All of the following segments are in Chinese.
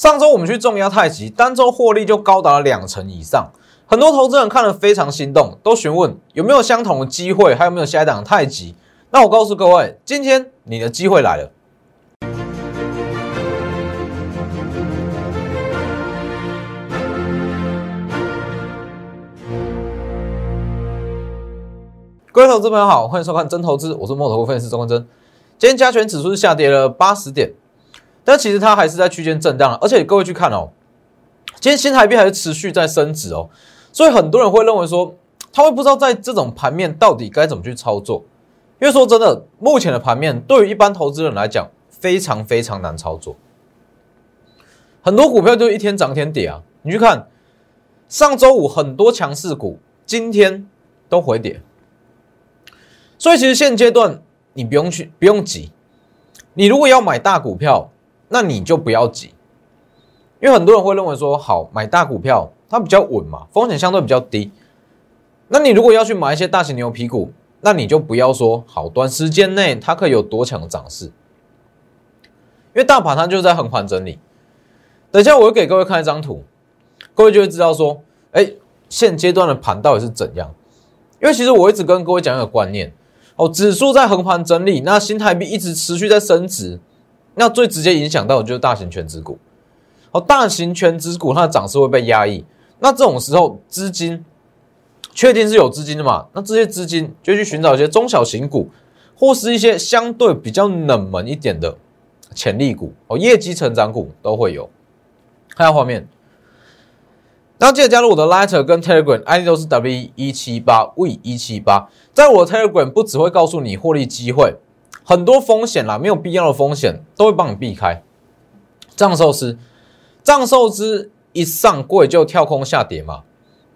上周我们去重压太极，单周获利就高达了两成以上，很多投资人看了非常心动，都询问有没有相同的机会，还有没有下一档太极。那我告诉各位，今天你的机会来了。各位投资朋友好，欢迎收看真投资，我是墨头分析师钟文真。今天加权指数是下跌了八十点，但其实它还是在区间震荡，而且各位去看哦，今天新台币还是持续在升值哦，所以很多人会认为说，他会不知道在这种盘面到底该怎么去操作，因为说真的，目前的盘面对于一般投资人来讲非常非常难操作，很多股票就一天涨一天跌啊，你去看上周五很多强势股今天都回跌。所以其实现阶段你不用去不用急，你如果要买大股票，那你就不要急，因为很多人会认为说，好买大股票它比较稳嘛，风险相对比较低。那你如果要去买一些大型牛皮股，那你就不要说好短时间内它可以有多强的涨势，因为大盘它就在横盘整理。等下我会给各位看一张图，各位就会知道说，哎，现阶段的盘到底是怎样？因为其实我一直跟各位讲一个观念。哦，指数在横盘整理，那新台币一直持续在升值，那最直接影响到的就是大型全值股。哦，大型全值股它的涨势会被压抑，那这种时候资金确定是有资金的嘛？那这些资金就去寻找一些中小型股，或是一些相对比较冷门一点的潜力股哦，业绩成长股都会有。看下画面。那记得加入我的 Lighter 跟 Telegram，ID 都是 W 一七八 V 一七八。在我的 Telegram 不只会告诉你获利机会，很多风险啦，没有必要的风险都会帮你避开。藏寿司，藏寿司一上柜就跳空下跌嘛？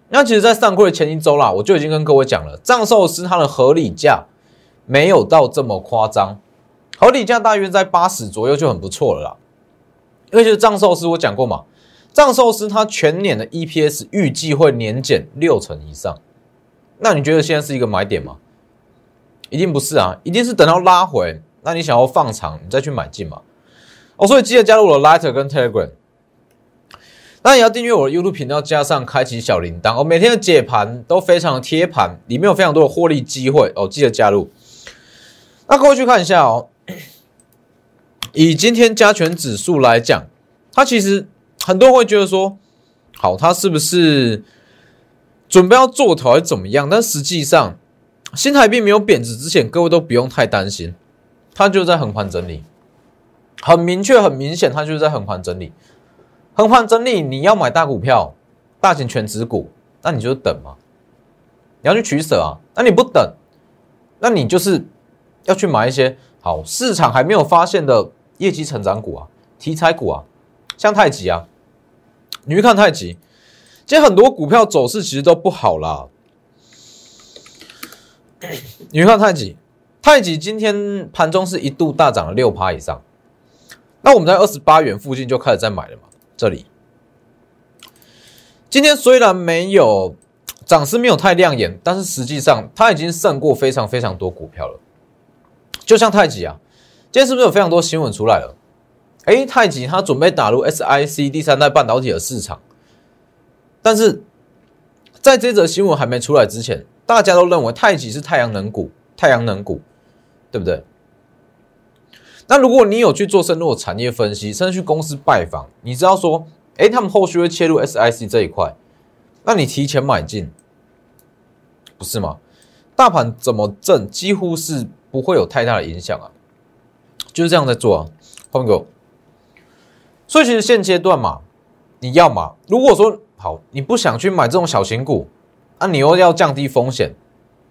那其实，在上柜的前一周啦，我就已经跟各位讲了，藏寿司它的合理价没有到这么夸张，合理价大约在八十左右就很不错了啦。因为就是藏寿司，我讲过嘛。藏寿司它全年的 EPS 预计会年减六成以上，那你觉得现在是一个买点吗？一定不是啊，一定是等到拉回，那你想要放长，你再去买进嘛。哦，所以记得加入我的 Lighter 跟 Telegram，那也要订阅我的 YouTube 频道，加上开启小铃铛哦。每天的解盘都非常的贴盘，里面有非常多的获利机会哦，记得加入。那各位去看一下哦，以今天加权指数来讲，它其实。很多人会觉得说，好，它是不是准备要做头还是怎么样？但实际上，新台币没有贬值之前，各位都不用太担心，它就在横盘整理，很明确、很明显，它就是在横盘整理。横盘整理，你要买大股票、大型全值股，那你就等嘛，你要去取舍啊。那你不等，那你就是要去买一些好市场还没有发现的业绩成长股啊、题材股啊，像太极啊。你去看太极，其实很多股票走势其实都不好啦。你去看太极，太极今天盘中是一度大涨了六趴以上。那我们在二十八元附近就开始在买了嘛？这里，今天虽然没有涨势没有太亮眼，但是实际上它已经胜过非常非常多股票了。就像太极啊，今天是不是有非常多新闻出来了？哎，太极它准备打入 SIC 第三代半导体的市场，但是在这则新闻还没出来之前，大家都认为太极是太阳能股，太阳能股，对不对？那如果你有去做深入的产业分析，甚至去公司拜访，你知道说，哎，他们后续会切入 SIC 这一块，那你提前买进，不是吗？大盘怎么震，几乎是不会有太大的影响啊，就是这样在做啊，换个。所以其实现阶段嘛，你要嘛，如果说好，你不想去买这种小型股，那你又要降低风险，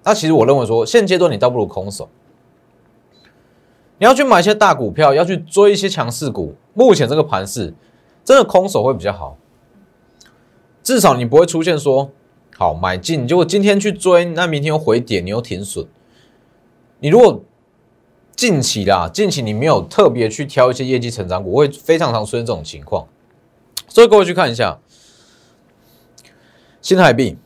那其实我认为说，现阶段你倒不如空手。你要去买一些大股票，要去追一些强势股，目前这个盘势真的空手会比较好，至少你不会出现说好买进，结果今天去追，那明天又回点，你又停损。你如果近期啦，近期你没有特别去挑一些业绩成长股，会非常常出现这种情况。所以各位去看一下新台币，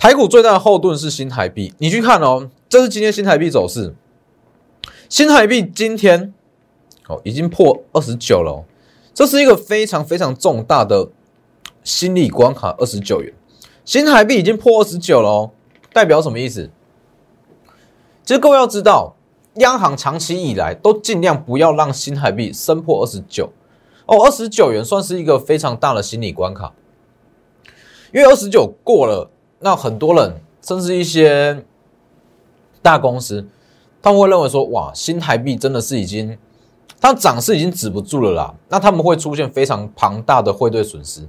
台股最大的后盾是新台币。你去看哦，这是今天新台币走势。新台币今天哦已经破二十九了，这是一个非常非常重大的心理关卡，二十九元，新台币已经破二十九了哦，代表什么意思？其实各位要知道，央行长期以来都尽量不要让新台币升破二十九哦，二十九元算是一个非常大的心理关卡，因为二十九过了，那很多人甚至一些大公司，他们会认为说，哇，新台币真的是已经。它涨势已经止不住了啦，那他们会出现非常庞大的汇兑损失，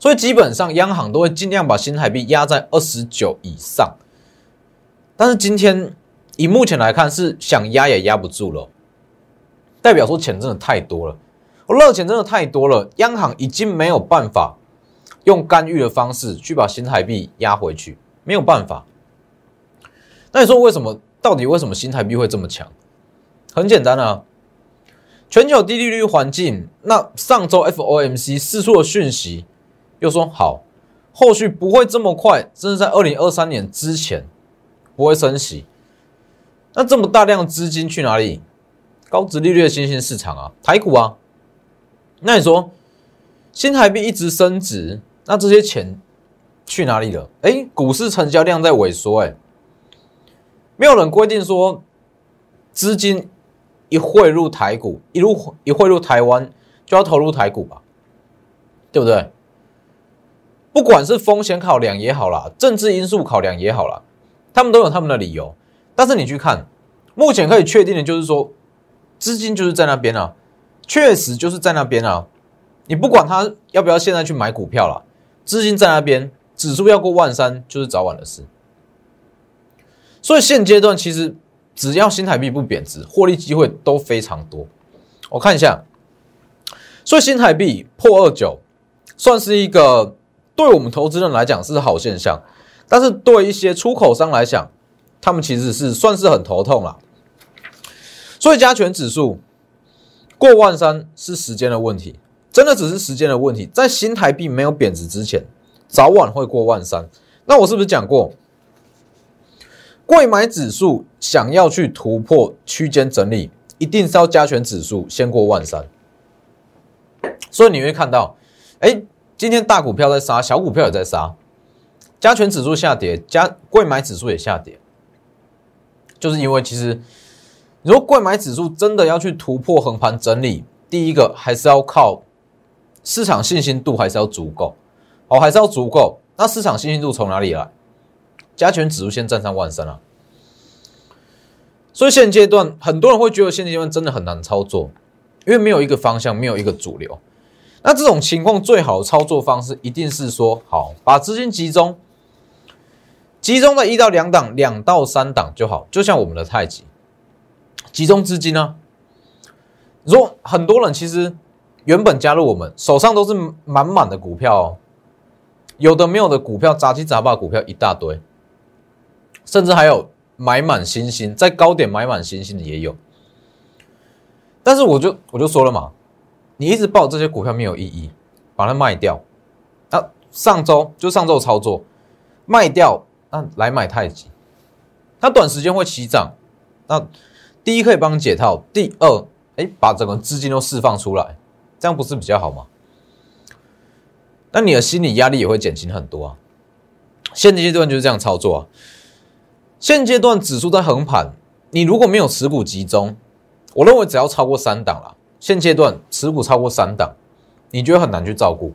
所以基本上央行都会尽量把新台币压在二十九以上。但是今天以目前来看是想压也压不住了，代表说钱真的太多了，我热钱真的太多了，央行已经没有办法用干预的方式去把新台币压回去，没有办法。那你说为什么？到底为什么新台币会这么强？很简单啊。全球低利率环境，那上周 FOMC 释出的讯息又说好，后续不会这么快，甚至在二零二三年之前不会升息。那这么大量资金去哪里？高值利率的新兴市场啊，台股啊。那你说新台币一直升值，那这些钱去哪里了？哎，股市成交量在萎缩，哎，没有人规定说资金。一汇入台股，一入一汇入台湾，就要投入台股吧，对不对？不管是风险考量也好啦，政治因素考量也好啦，他们都有他们的理由。但是你去看，目前可以确定的就是说，资金就是在那边啊，确实就是在那边啊。你不管他要不要现在去买股票了，资金在那边，指数要过万三就是早晚的事。所以现阶段其实。只要新台币不贬值，获利机会都非常多。我看一下，所以新台币破二九，算是一个对我们投资人来讲是好现象，但是对一些出口商来讲，他们其实是算是很头痛了。所以加权指数过万三是时间的问题，真的只是时间的问题。在新台币没有贬值之前，早晚会过万三。那我是不是讲过？贵买指数想要去突破区间整理，一定是要加权指数先过万三。所以你会看到，哎，今天大股票在杀，小股票也在杀，加权指数下跌，加贵买指数也下跌，就是因为其实，如果贵买指数真的要去突破横盘整理，第一个还是要靠市场信心度还是要足够，哦，还是要足够。那市场信心度从哪里来？加权指数先站上万三了，所以现阶段很多人会觉得现阶段真的很难操作，因为没有一个方向，没有一个主流。那这种情况最好的操作方式一定是说，好把资金集中，集中在一到两档、两到三档就好。就像我们的太极，集中资金呢。如果很多人其实原本加入我们手上都是满满的股票，哦，有的没有的股票，杂七杂八股票一大堆。甚至还有买满星星，在高点买满星星的也有，但是我就我就说了嘛，你一直抱这些股票没有意义，把它卖掉。那上周就上周操作卖掉，那来买太极，它短时间会起涨。那第一可以帮你解套，第二哎把整个资金都释放出来，这样不是比较好吗？那你的心理压力也会减轻很多啊。现阶段就是这样操作啊。现阶段指数在横盘，你如果没有持股集中，我认为只要超过三档了，现阶段持股超过三档，你觉得很难去照顾，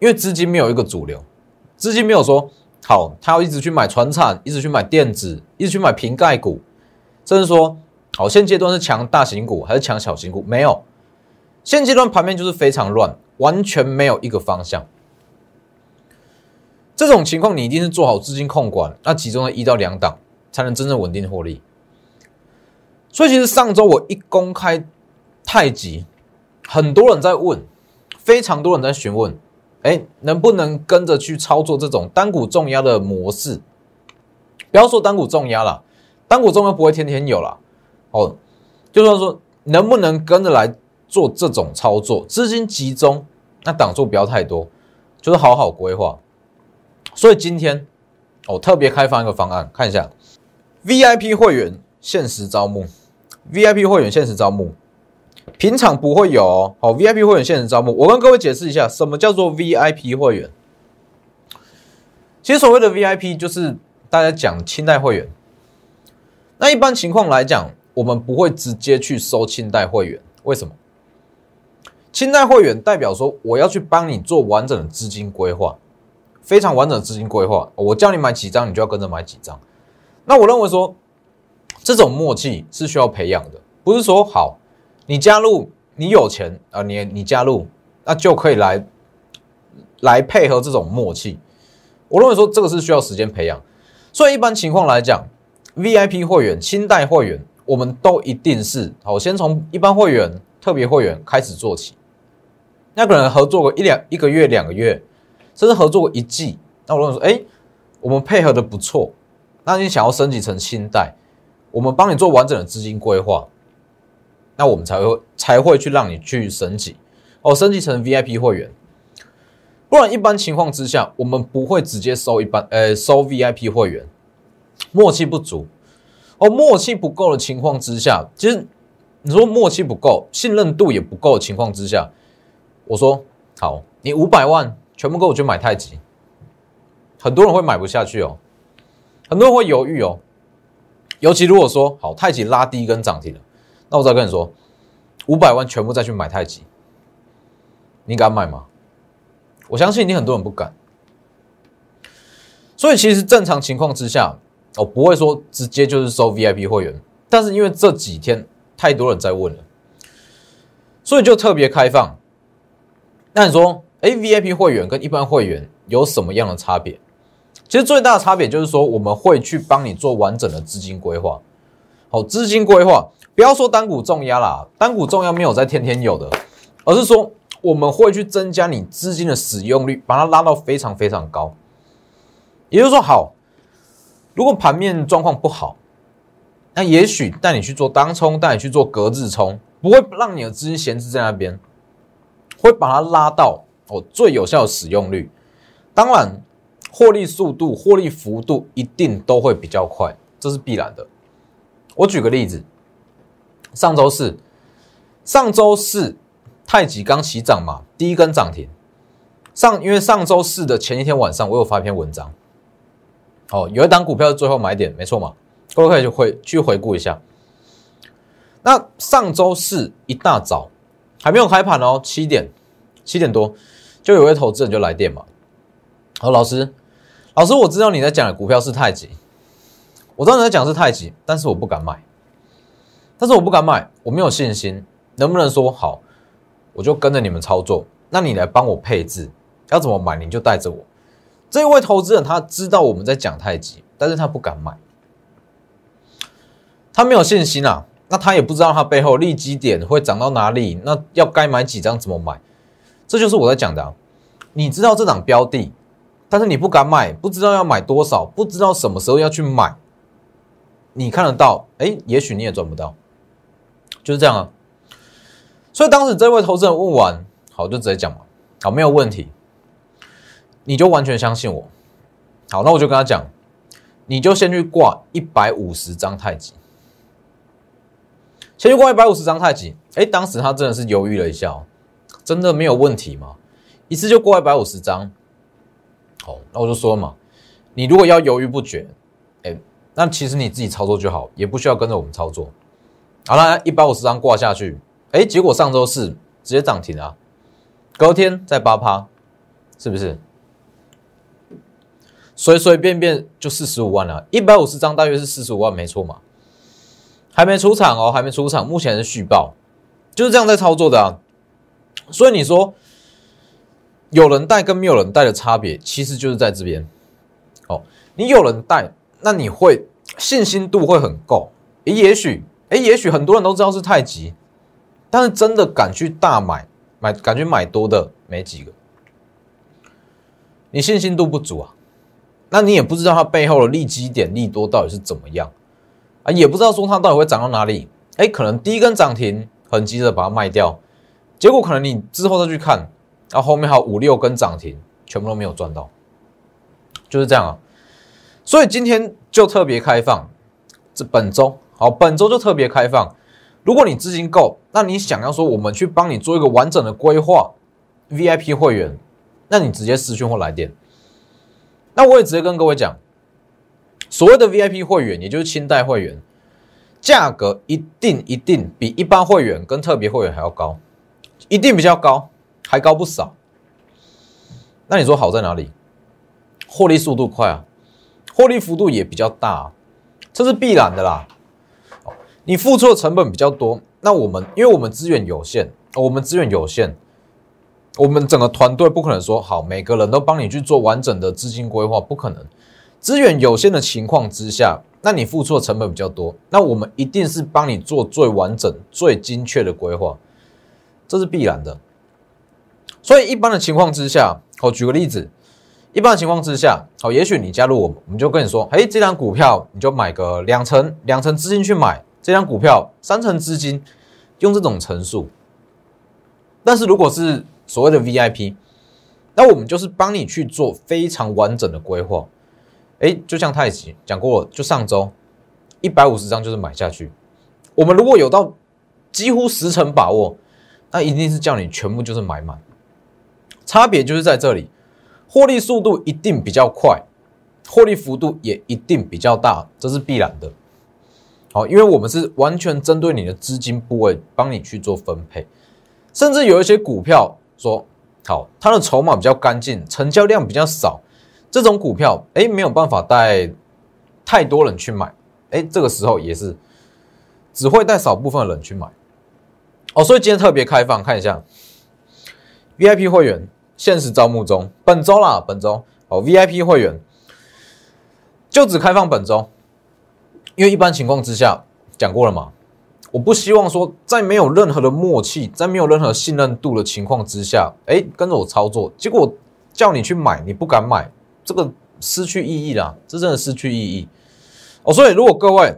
因为资金没有一个主流，资金没有说好，他要一直去买船产，一直去买电子，一直去买瓶盖股，甚至说好，现阶段是强大型股还是强小型股？没有，现阶段盘面就是非常乱，完全没有一个方向。这种情况，你一定是做好资金控管，那集中在一到两档，才能真正稳定获利。所以，其实上周我一公开太极，很多人在问，非常多人在询问，哎，能不能跟着去操作这种单股重压的模式？不要说单股重压了，单股重压不会天天有了。哦，就算说能不能跟着来做这种操作，资金集中，那挡住不要太多，就是好好规划。所以今天我特别开放一个方案，看一下 VIP 会员限时招募，VIP 会员限时招募，平常不会有哦。好，VIP 会员限时招募，我跟各位解释一下，什么叫做 VIP 会员？其实所谓的 VIP 就是大家讲清代会员。那一般情况来讲，我们不会直接去收清代会员，为什么？清代会员代表说我要去帮你做完整的资金规划，非常完整的资金规划。我叫你买几张，你就要跟着买几张。那我认为说，这种默契是需要培养的，不是说好你加入，你有钱啊，你你加入，那就可以来来配合这种默契。我认为说这个是需要时间培养，所以一般情况来讲，VIP 会员、清代会员，我们都一定是好，先从一般会员、特别会员开始做起。那可能合作过一两一个月、两个月，甚至合作过一季。那我认为说，哎，我们配合的不错。那你想要升级成新代，我们帮你做完整的资金规划，那我们才会才会去让你去升级哦，升级成 VIP 会员。不然一般情况之下，我们不会直接收一般呃收 VIP 会员，默契不足哦，默契不够的情况之下，其实你说默契不够，信任度也不够的情况之下。我说好，你五百万全部给我去买太极，很多人会买不下去哦，很多人会犹豫哦，尤其如果说好太极拉低一根涨停了，那我再跟你说，五百万全部再去买太极，你敢买吗？我相信你很多人不敢，所以其实正常情况之下，我不会说直接就是收 VIP 会员，但是因为这几天太多人在问了，所以就特别开放。那你说，哎，VIP 会员跟一般会员有什么样的差别？其实最大的差别就是说，我们会去帮你做完整的资金规划。好，资金规划不要说单股重压啦，单股重压没有在天天有的，而是说我们会去增加你资金的使用率，把它拉到非常非常高。也就是说，好，如果盘面状况不好，那也许带你去做当冲，带你去做隔日冲，不会让你的资金闲置在那边。会把它拉到哦最有效的使用率，当然获利速度、获利幅度一定都会比较快，这是必然的。我举个例子，上周四，上周四太极刚起涨嘛，第一根涨停。上因为上周四的前一天晚上，我有发一篇文章，哦，有一档股票是最后买点，没错嘛，各位可以去回去回顾一下。那上周四一大早。还没有开盘哦，七点七点多，就有位投资人就来电嘛。好，老师，老师，我知道你在讲的股票是太极，我知道你在讲是太极，但是我不敢买，但是我不敢买，我没有信心，能不能说好，我就跟着你们操作？那你来帮我配置，要怎么买你就带着我。这位投资人他知道我们在讲太极，但是他不敢买，他没有信心啊。那他也不知道他背后利基点会涨到哪里，那要该买几张怎么买？这就是我在讲的啊。你知道这档标的，但是你不敢买，不知道要买多少，不知道什么时候要去买。你看得到，哎，也许你也赚不到，就是这样啊。所以当时这位投资人问完，好，就直接讲嘛，好，没有问题，你就完全相信我。好，那我就跟他讲，你就先去挂一百五十张太极。先去挂一百五十张太极，哎，当时他真的是犹豫了一下哦，真的没有问题吗？一次就挂一百五十张，好，那我就说嘛，你如果要犹豫不决，哎，那其实你自己操作就好，也不需要跟着我们操作。好了，一百五十张挂下去，哎，结果上周四直接涨停啊，隔天再八趴，是不是？随随便便就四十五万了，一百五十张大约是四十五万，没错嘛。还没出场哦，还没出场，目前是续报，就是这样在操作的啊。所以你说有人带跟没有人带的差别，其实就是在这边。哦，你有人带，那你会信心度会很够。诶，也许，诶，也许很多人都知道是太极，但是真的敢去大买买，敢去买多的没几个。你信心度不足啊，那你也不知道它背后的利基点利多到底是怎么样。啊，也不知道说它到底会涨到哪里，哎，可能第一根涨停很急着把它卖掉，结果可能你之后再去看，然后后面还有五六根涨停，全部都没有赚到，就是这样啊。所以今天就特别开放，这本周好，本周就特别开放。如果你资金够，那你想要说我们去帮你做一个完整的规划，VIP 会员，那你直接私讯或来电。那我也直接跟各位讲，所谓的 VIP 会员，也就是清代会员，价格一定一定比一般会员跟特别会员还要高，一定比较高，还高不少。那你说好在哪里？获利速度快啊，获利幅度也比较大，这是必然的啦。你付出的成本比较多，那我们因为我们资源有限，我们资源有限，我们整个团队不可能说好每个人都帮你去做完整的资金规划，不可能。资源有限的情况之下，那你付出的成本比较多，那我们一定是帮你做最完整、最精确的规划，这是必然的。所以一般的情况之下，我举个例子，一般的情况之下，好，也许你加入我们，我们就跟你说，哎，这张股票你就买个两成，两成资金去买。这张股票三成资金用这种层数，但是如果是所谓的 VIP，那我们就是帮你去做非常完整的规划。哎，就像太极讲过，就上周一百五十张就是买下去。我们如果有到几乎十成把握，那一定是叫你全部就是买满。差别就是在这里，获利速度一定比较快，获利幅度也一定比较大，这是必然的。好，因为我们是完全针对你的资金部位，帮你去做分配，甚至有一些股票说好，它的筹码比较干净，成交量比较少，这种股票哎没有办法带太多人去买，哎这个时候也是只会带少部分人去买。哦，所以今天特别开放，看一下 VIP 会员限时招募中，本周啦，本周哦 VIP 会员就只开放本周。因为一般情况之下讲过了嘛，我不希望说在没有任何的默契，在没有任何信任度的情况之下，哎，跟着我操作，结果叫你去买，你不敢买，这个失去意义啦，这真的失去意义哦。所以如果各位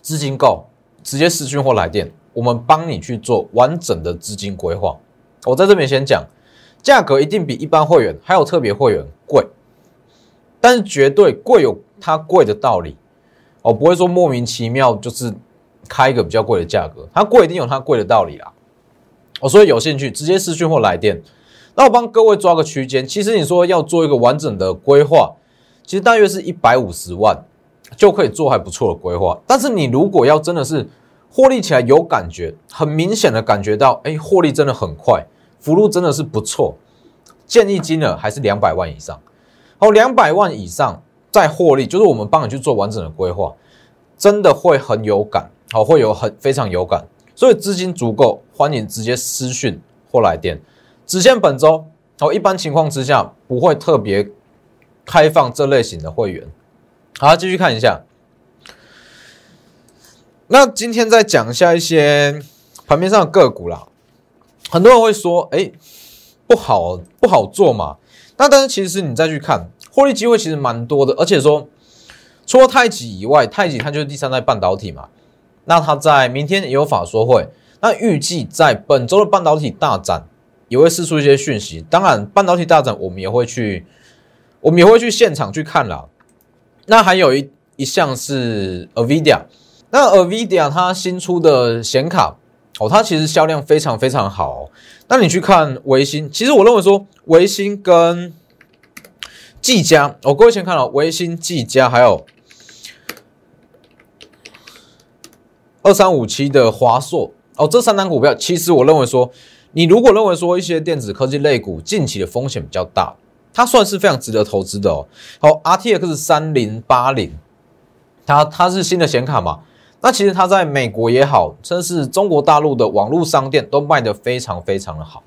资金够，直接私讯或来电，我们帮你去做完整的资金规划。我在这边先讲，价格一定比一般会员还有特别会员贵，但是绝对贵有它贵的道理。哦，不会说莫名其妙就是开一个比较贵的价格，它贵一定有它贵的道理啦。哦，所以有兴趣直接私讯或来电。那我帮各位抓个区间，其实你说要做一个完整的规划，其实大约是一百五十万就可以做还不错的规划。但是你如果要真的是获利起来有感觉，很明显的感觉到，哎，获利真的很快，幅度真的是不错，建议金额还是两百万以上。好，两百万以上。再获利，就是我们帮你去做完整的规划，真的会很有感，好，会有很非常有感。所以资金足够，欢迎直接私讯或来电。只限本周，哦，一般情况之下不会特别开放这类型的会员。好，继续看一下。那今天再讲一下一些盘面上的个股啦。很多人会说，哎，不好不好做嘛。那但是其实你再去看。获利机会其实蛮多的，而且说除了太极以外，太极它就是第三代半导体嘛。那它在明天也有法说会，那预计在本周的半导体大展也会释出一些讯息。当然，半导体大展我们也会去，我们也会去现场去看啦。那还有一一项是 Avidia，那 Avidia 它新出的显卡哦，它其实销量非常非常好。那你去看维新，其实我认为说维新跟技嘉，我各位先看了维新、技嘉，还有二三五七的华硕哦，这三单股票，其实我认为说，你如果认为说一些电子科技类股近期的风险比较大，它算是非常值得投资的哦。好，RTX 三零八零，它它是新的显卡嘛？那其实它在美国也好，甚至中国大陆的网络商店都卖得非常非常的好。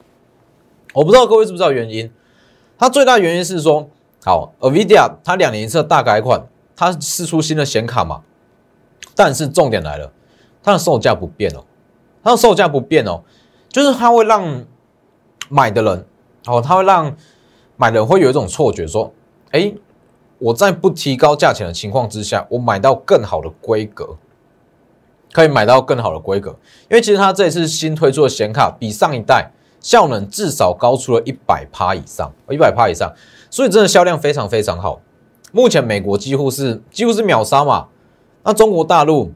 我不知道各位知不知道原因？它最大原因是说。好，Avidia 它两年一次大改款，它试出新的显卡嘛？但是重点来了，它的售价不变哦，它的售价不变哦，就是它会让买的人，哦，它会让买的人会有一种错觉，说，哎，我在不提高价钱的情况之下，我买到更好的规格，可以买到更好的规格，因为其实它这一次新推出的显卡比上一代效能至少高出了一百趴以上，一百趴以上。所以真的销量非常非常好，目前美国几乎是几乎是秒杀嘛，那中国大陆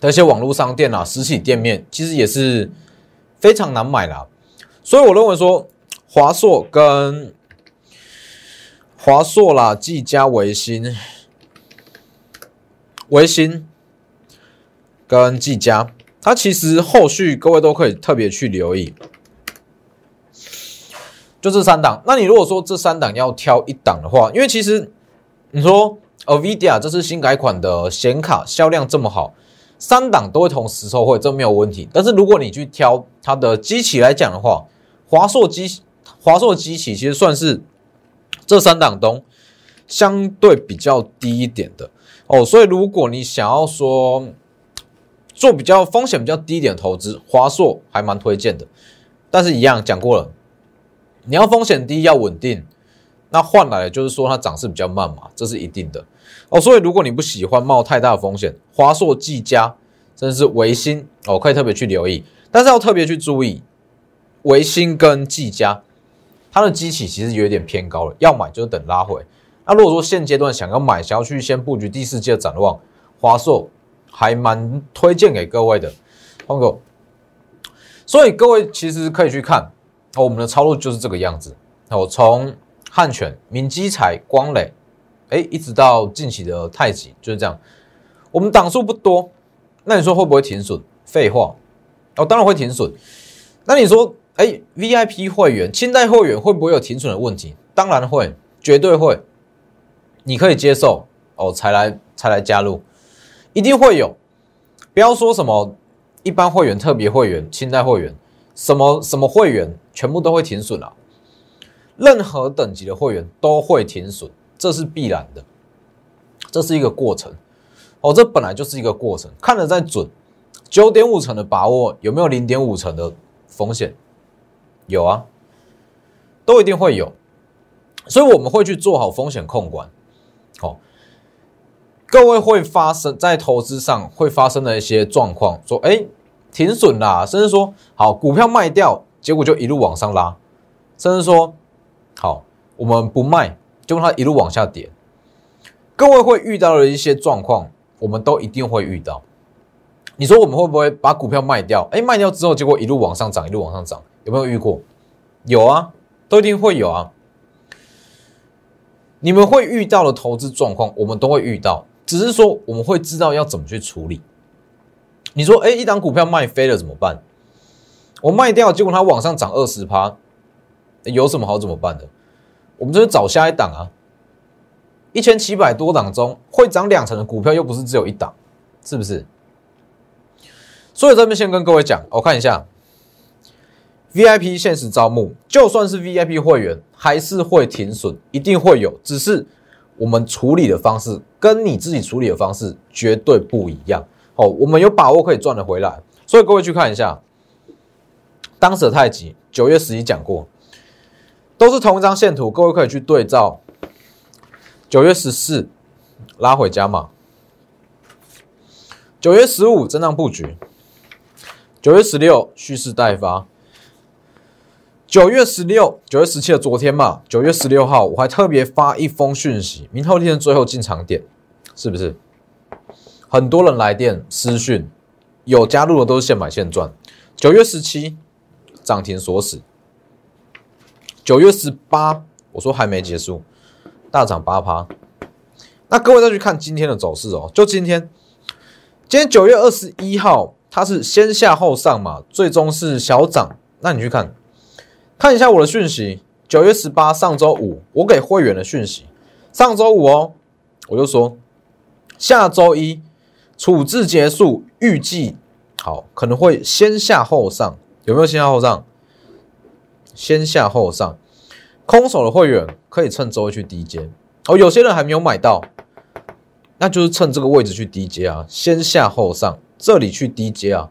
的一些网络商店啊、实体店面，其实也是非常难买啦。所以我认为说，华硕跟华硕啦、技嘉、维新、维新跟技嘉，它其实后续各位都可以特别去留意。就这三档，那你如果说这三档要挑一档的话，因为其实你说 Nvidia 这次新改款的显卡销量这么好，三档都会同时收会，这没有问题。但是如果你去挑它的机器来讲的话，华硕机华硕机器其实算是这三档中相对比较低一点的哦，所以如果你想要说做比较风险比较低一点的投资，华硕还蛮推荐的。但是，一样讲过了。你要风险低，要稳定，那换来的就是说它涨势比较慢嘛，这是一定的哦。所以如果你不喜欢冒太大的风险，华硕、技嘉甚至是维新哦，可以特别去留意。但是要特别去注意，维新跟技嘉它的机器其实有点偏高了，要买就等拉回。那如果说现阶段想要买，想要去先布局第四季的展望，华硕还蛮推荐给各位的，黄哥。所以各位其实可以去看。哦，我们的操作就是这个样子。哦，从汉泉、明基材、光磊，哎，一直到近期的太极，就是这样。我们档数不多，那你说会不会停损？废话，哦，当然会停损。那你说，哎，VIP 会员、清代会员会不会有停损的问题？当然会，绝对会。你可以接受哦，才来才来加入，一定会有。不要说什么一般会员、特别会员、清代会员。什么什么会员全部都会停损啊？任何等级的会员都会停损，这是必然的，这是一个过程哦，这本来就是一个过程。看得再准，九点五成的把握有没有零点五成的风险？有啊，都一定会有，所以我们会去做好风险控管。好，各位会发生在投资上会发生的一些状况，说哎。停损啦，甚至说好股票卖掉，结果就一路往上拉，甚至说好我们不卖，就让它一路往下跌。各位会遇到的一些状况，我们都一定会遇到。你说我们会不会把股票卖掉？哎，卖掉之后，结果一路往上涨，一路往上涨，有没有遇过？有啊，都一定会有啊。你们会遇到的投资状况，我们都会遇到，只是说我们会知道要怎么去处理。你说，哎，一档股票卖飞了怎么办？我卖掉，结果它往上涨二十趴，有什么好怎么办的？我们就是找下一档啊！一千七百多档中，会涨两成的股票又不是只有一档，是不是？所以这边先跟各位讲，我看一下，VIP 限时招募，就算是 VIP 会员，还是会停损，一定会有，只是我们处理的方式跟你自己处理的方式绝对不一样。哦，我们有把握可以赚得回来，所以各位去看一下，当时的太极九月十一讲过，都是同一张线图，各位可以去对照。九月十四拉回加码，九月十五震荡布局，九月十六蓄势待发，九月十六、九月十七的昨天嘛，九月十六号我还特别发一封讯息，明后天最后进场点，是不是？很多人来电私讯，有加入的都是现买现赚。九月十七涨停锁死，九月十八我说还没结束，大涨八趴。那各位再去看今天的走势哦，就今天，今天九月二十一号它是先下后上嘛，最终是小涨。那你去看看一下我的讯息，九月十八上周五我给会员的讯息，上周五哦，我就说下周一。处置结束，预计好可能会先下后上，有没有先下后上？先下后上，空手的会员可以趁周一去低接哦。有些人还没有买到，那就是趁这个位置去低接啊，先下后上，这里去低接啊。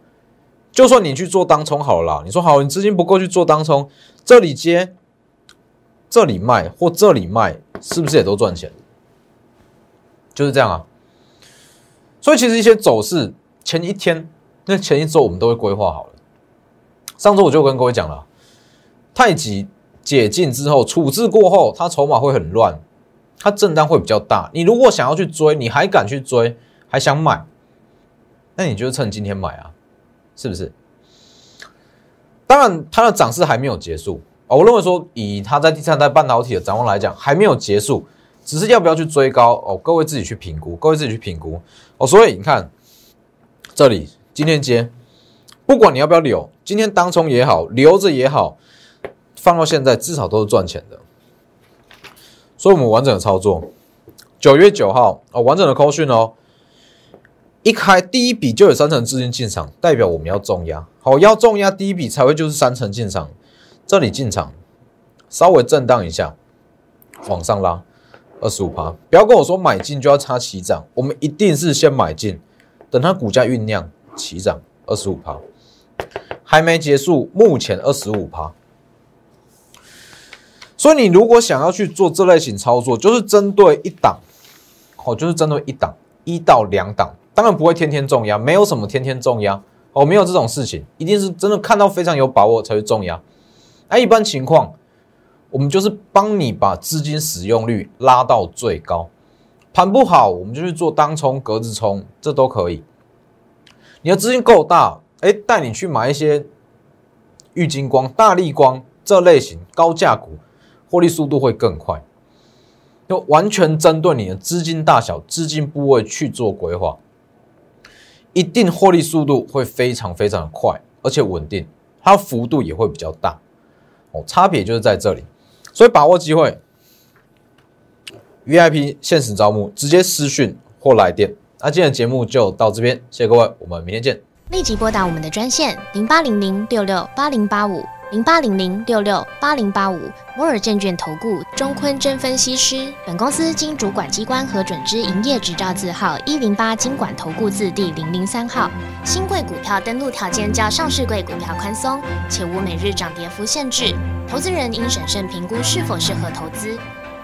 就算你去做当冲好了，你说好，你资金不够去做当冲，这里接，这里卖或这里卖，是不是也都赚钱？就是这样啊。所以其实一些走势前一天、那前一周我们都会规划好了。上周我就跟各位讲了，太极解禁之后，处置过后，它筹码会很乱，它震荡会比较大。你如果想要去追，你还敢去追，还想买，那你就趁今天买啊，是不是？当然，它的涨势还没有结束哦。我认为说，以它在第三代半导体的展望来讲，还没有结束，只是要不要去追高哦？各位自己去评估，各位自己去评估哦。所以你看，这里今天接，不管你要不要留，今天当冲也好，留着也好，放到现在至少都是赚钱的。所以，我们完整的操作，九月九号哦，完整的扣讯哦。一开第一笔就有三成资金进场，代表我们要重压，好要重压第一笔才会就是三成进场。这里进场稍微震荡一下，往上拉二十五趴，不要跟我说买进就要插起涨，我们一定是先买进，等它股价酝酿起涨二十五趴，还没结束，目前二十五趴。所以你如果想要去做这类型操作，就是针对一档，哦，就是针对一档一到两档。当然不会天天重压，没有什么天天重压哦，没有这种事情，一定是真的看到非常有把握才会重压。那一般情况，我们就是帮你把资金使用率拉到最高，盘不好我们就去做当冲、格子冲，这都可以。你的资金够大，哎，带你去买一些玉金光、大力光这类型高价股，获利速度会更快。就完全针对你的资金大小、资金部位去做规划。一定获利速度会非常非常的快，而且稳定，它幅度也会比较大哦。差别就是在这里，所以把握机会，VIP 限时招募，直接私讯或来电。那今天的节目就到这边，谢谢各位，我们明天见。立即拨打我们的专线零八零零六六八零八五。零八零零六六八零八五摩尔证券投顾钟坤真分析师。本公司经主管机关核准之营业执照字号一零八经管投顾字第零零三号。新贵股票登录条件较上市贵股票宽松，且无每日涨跌幅限制。投资人应审慎评估是否适合投资。